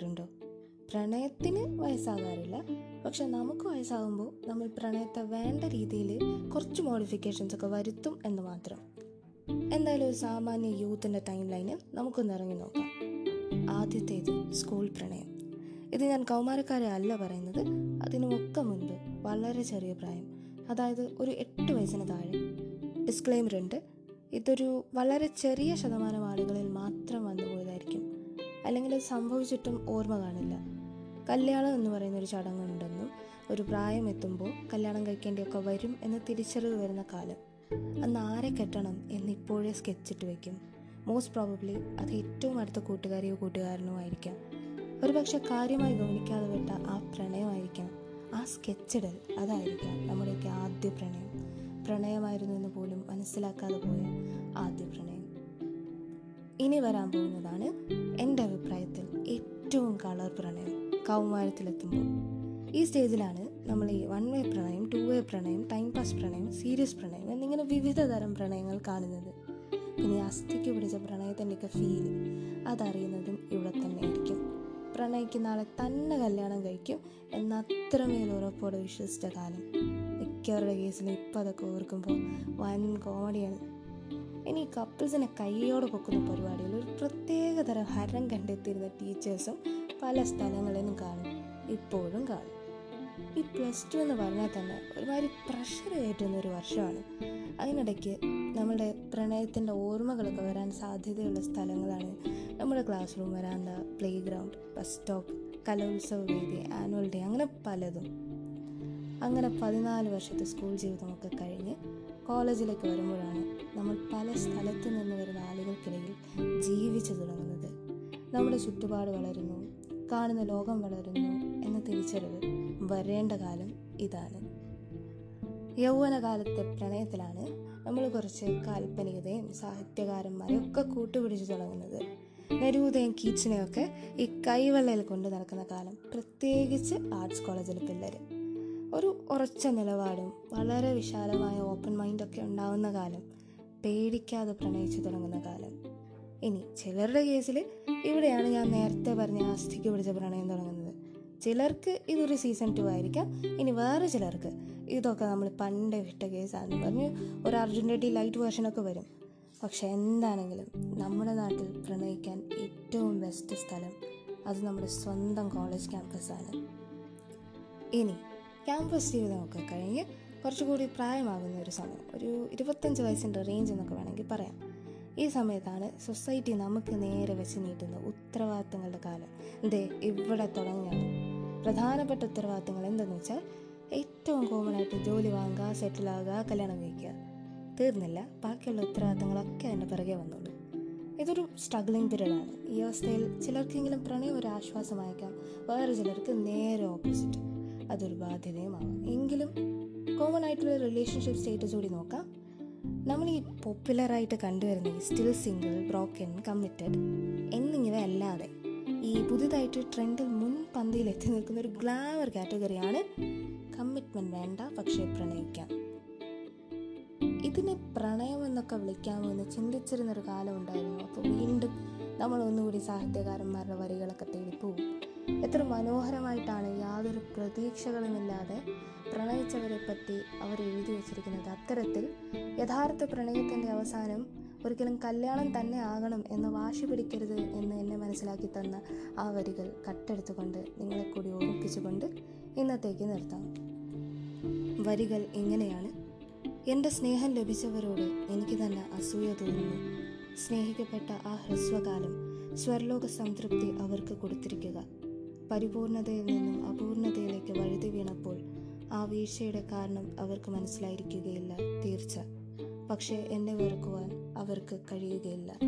വയസ്സാകാറുണ്ടോ? പ്രണയത്തിന് വയസ്സാകാറില്ല. പക്ഷെ നമുക്ക് വയസ്സാകുമ്പോൾ നമ്മൾ പ്രണയത്തെ വേണ്ട രീതിയിൽ കുറച്ച് മോഡിഫിക്കേഷൻസ് ഒക്കെ വരുത്തും എന്ന് മാത്രം. എന്തായാലും ഒരു സാമാന്യ യൂത്തിന്റെ ടൈം ലൈന് നമുക്കൊന്ന് ഇറങ്ങി നോക്കാം. ആദ്യത്തേത് സ്കൂൾ പ്രണയം. ഇത് ഞാൻ കൗമാരക്കാരെ അല്ല പറയുന്നത്. അതിനുമൊക്കെ മുൻപ് വളരെ ചെറിയ പ്രായം. അതായത് ഒരു എട്ട് വയസ്സിന് താഴെ. ഡിസ്ക്ലെയിമർ ഉണ്ട്. ഇതൊരു വളരെ ചെറിയ ശതമാനം ആളുകളിൽ മാത്രം വന്നു അല്ലെങ്കിൽ അത് സംഭവിച്ചിട്ടും ഓർമ്മ കാണില്ല. കല്യാണം എന്ന് പറയുന്ന ഒരു ചടങ്ങുണ്ടെന്നും ഒരു പ്രായം എത്തുമ്പോൾ കല്യാണം കഴിക്കേണ്ടിയൊക്കെ വരും എന്ന് തിരിച്ചറിവ് വരുന്ന കാലം. അന്ന് ആരെ കെട്ടണം എന്ന് ഇപ്പോഴേ സ്കെച്ചിട്ട് വെക്കും. മോസ്റ്റ് പ്രോബബ്ലി അത് ഏറ്റവും അടുത്ത കൂട്ടുകാരിയോ കൂട്ടുകാരനോ ആയിരിക്കാം. ഒരു പക്ഷെ കാര്യമായി ഗൗനിക്കാതെ വിട്ട ആ പ്രണയമായിരിക്കാം. ആ സ്കെച്ചിടൽ അതായിരിക്കാം നമ്മുടെയൊക്കെ ആദ്യ പ്രണയം. പ്രണയമായിരുന്നു എന്ന് പോലും മനസ്സിലാക്കാതെ പോയ ആദ്യ പ്രണയം. ഇനി വരാൻ പോകുന്നതാണ് എന്റെ അഭിപ്രായത്തിൽ ഏറ്റവും കളർ പ്രണയം കൗമാരത്തിലെത്തുമ്പോൾ. ഈ സ്റ്റേജിലാണ് നമ്മൾ ഈ വൺ വേ പ്രണയം ടു വേ പ്രണയം ടൈം പാസ് പ്രണയം സീരിയസ് പ്രണയം എന്നിങ്ങനെ വിവിധ തരം പ്രണയങ്ങൾ കാണുന്നത്. പിന്നെ അസ്ഥിക്ക് പിടിച്ച പ്രണയത്തിന്റെയൊക്കെ ഫീൽ അതറിയുന്നതും ഇവിടെ തന്നെ ആയിരിക്കും. പ്രണയിക്കുന്ന ആളെ തന്നെ കല്യാണം കഴിക്കും എന്ന അത്രമേൽ ഉറപ്പോടെ വിശ്വസിച്ച കാലം. മിക്കവരുടെ കേസിൽ ഇപ്പോൾ അതൊക്കെ ഓർക്കുമ്പോൾ വൻ കോമഡിയാണ് ഇനി കപ്പിൾസിനെ കൈയോടെ കൊക്കുന്ന പരിപാടിയിൽ ഒരു പ്രത്യേക തരം ഹരം കണ്ടെത്തിയിരുന്ന ടീച്ചേഴ്സും പല സ്ഥലങ്ങളിലും കാണും ഇപ്പോഴും കാണും. ഈ പ്ലസ് ടു എന്ന് പറഞ്ഞാൽ തന്നെ ഒരുമാതിരി പ്രഷർ കയറ്റുന്ന ഒരു വർഷമാണ്. അതിനിടയ്ക്ക് നമ്മുടെ പ്രണയത്തിന്റെ ഓർമ്മകളൊക്കെ വരാൻ സാധ്യതയുള്ള സ്ഥലങ്ങളാണ് നമ്മുടെ ക്ലാസ് റൂം വരാന്ത പ്ലേ ഗ്രൗണ്ട് ബസ് സ്റ്റോപ്പ് കലോത്സവ വേദി ആനുവൽ ഡേ അങ്ങനെ പലതും. അങ്ങനെ പതിനാല് വർഷത്തെ സ്കൂൾ ജീവിതമൊക്കെ കഴിഞ്ഞ് കോളേജിലേക്ക് വരുമ്പോഴാണ് നമ്മൾ പല സ്ഥലത്ത് നിന്ന് വരുന്ന ആളുകൾക്കിടയിൽ ജീവിച്ചു തുടങ്ങുന്നത്. നമ്മുടെ ചുറ്റുപാട് വളരുന്നു കാണുന്ന ലോകം വളരുന്നു എന്ന തിരിച്ചറിവ് വരേണ്ട കാലം ഇതാണ്. യൗവനകാലത്തെ പ്രണയത്തിലാണ് നമ്മൾ കുറച്ച് കാൽപ്പനികതയും സാഹിത്യകാരന്മാരെയും ഒക്കെ കൂട്ടുപിടിച്ച് തുടങ്ങുന്നത്. നെരൂതയും കീച്ചിനെയൊക്കെ ഈ കൈവെള്ളയിൽ കൊണ്ട് നടക്കുന്ന കാലം പ്രത്യേകിച്ച് ആർട്സ് കോളേജിലെ പിള്ളേർ ഒരു ഉറച്ച നിലപാടും വളരെ വിശാലമായ ഓപ്പൺ മൈൻഡൊക്കെ ഉണ്ടാവുന്ന കാലം പേടിക്കാതെ പ്രണയിച്ചു തുടങ്ങുന്ന കാലം. ഇനി ചിലരുടെ കേസിൽ ഇവിടെയാണ് ഞാൻ നേരത്തെ പറഞ്ഞ അസ്ഥിക്ക് പിടിച്ച പ്രണയം തുടങ്ങുന്നത്. ചിലർക്ക് ഇതൊരു സീസൺ ടു ആയിരിക്കാം ഇനി വേറെ ചിലർക്ക് ഇതൊക്കെ നമ്മൾ പണ്ട് വിട്ട കേസാണെന്ന് പറഞ്ഞ് ഒരു അർജുന്റെ ലൈറ്റ് വേർഷനൊക്കെ വരും. പക്ഷെ എന്താണെങ്കിലും നമ്മുടെ നാട്ടിൽ പ്രണയിക്കാൻ ഏറ്റവും ബെസ്റ്റ് സ്ഥലം അത് നമ്മുടെ സ്വന്തം കോളേജ് ക്യാമ്പസാണ് ഇനി ക്യാമ്പസ് ജീവിതമൊക്കെ കഴിഞ്ഞ് കുറച്ചുകൂടി പ്രായമാകുന്ന ഒരു സമയം ഒരു ഇരുപത്തഞ്ച് വയസ്സിന്റെ റേഞ്ച് എന്നൊക്കെ വേണമെങ്കിൽ പറയാം. ഈ സമയത്താണ് സൊസൈറ്റി നമുക്ക് നേരെ വെച്ച് നീട്ടുന്ന ഉത്തരവാദിത്തങ്ങളുടെ കാലം. ദേ ഇവിടെ തുടങ്ങിയാണ് പ്രധാനപ്പെട്ട ഉത്തരവാദിത്തങ്ങൾ എന്തെന്ന് വെച്ചാൽ ഏറ്റവും കോമൺ ആയിട്ട് ജോലി വാങ്ങുക സെറ്റിൽ ആകുക കല്യാണം കഴിക്കുക. തീർന്നില്ല. ബാക്കിയുള്ള ഉത്തരവാദിത്തങ്ങളൊക്കെ അതിന്റെ പിറകെ വന്നുള്ളൂ ഇതൊരു സ്ട്രഗ്ലിംഗ് പീരീഡാണ് ഈ അവസ്ഥയിൽ ചിലർക്കെങ്കിലും പ്രണയം ഒരു ആശ്വാസമായേക്കാം വേറെ ചിലർക്ക് നേരെ ഓപ്പോസിറ്റ് അതൊരു ബാധ്യതയുമാവാം എങ്കിലും കോമൺ ആയിട്ടുള്ള റിലേഷൻഷിപ്പ് സ്റ്റേറ്റസ് കൂടി നോക്കാം. നമ്മൾ ഈ പോപ്പുലറായിട്ട് കണ്ടുവരുന്ന സ്റ്റിൽ സിംഗിൾ ബ്രോക്കൻ കമ്മിറ്റഡ് എന്നിങ്ങനെ അല്ലാതെ ഈ പുതിയതായിട്ട് ട്രെൻഡിൽ മുൻപന്തിയിൽ എത്തി നിൽക്കുന്ന ഒരു ഗ്ലാമർ കാറ്റഗറിയാണ് കമ്മിറ്റ്മെന്റ് വേണ്ട പക്ഷേ പ്രണയിക്കാം. ഇതിനെ പ്രണയം എന്നൊക്കെ വിളിക്കാമോ എന്ന് ചിന്തിച്ചിരുന്നൊരു കാലം ഉണ്ടായിരുന്നു. അപ്പോൾ വീണ്ടും നമ്മൾ ഒന്നുകൂടി സാഹിത്യകാരന്മാരുടെ വരികളൊക്കെ തേടിപ്പോവും എത്ര മനോഹരമായിട്ടാണ് യാതൊരു പ്രതീക്ഷകളുമില്ലാതെ പ്രണയിച്ചവരെ പറ്റി അവർ എഴുതി വച്ചിരിക്കുന്നത്. അത്തരത്തിൽ യഥാർത്ഥ പ്രണയത്തിന്റെ അവസാനം ഒരിക്കലും കല്യാണം തന്നെ ആകണം എന്ന് വാശി പിടിക്കരുത് എന്ന് എന്നെ മനസ്സിലാക്കി തന്ന ആ വരികൾ കട്ടെടുത്തുകൊണ്ട് നിങ്ങളെ കൂടി ഓർമ്മിപ്പിച്ചുകൊണ്ട് ഇന്നത്തേക്ക് നിർത്താം. വരികൾ ഇങ്ങനെയാണ്. എന്റെ സ്നേഹം ലഭിച്ചവരോട് എനിക്ക് തന്നെ അസൂയ തോന്നുന്നു. സ്നേഹിക്കപ്പെട്ട ആ ഹ്രസ്വകാലം സ്വർലോക സംതൃപ്തി അവർക്ക് കൊടുത്തിരിക്കുക. പരിപൂർണതയിൽ നിന്നും അപൂർണതയിലേക്ക് വഴുതി വീണപ്പോൾ ആ വീഴ്ചയുടെ കാരണം അവർക്ക് മനസ്സിലായിരിക്കുകയില്ല തീർച്ച. പക്ഷേ എന്നെ വെറുക്കുവാൻ അവർക്ക് കഴിയുകയില്ല.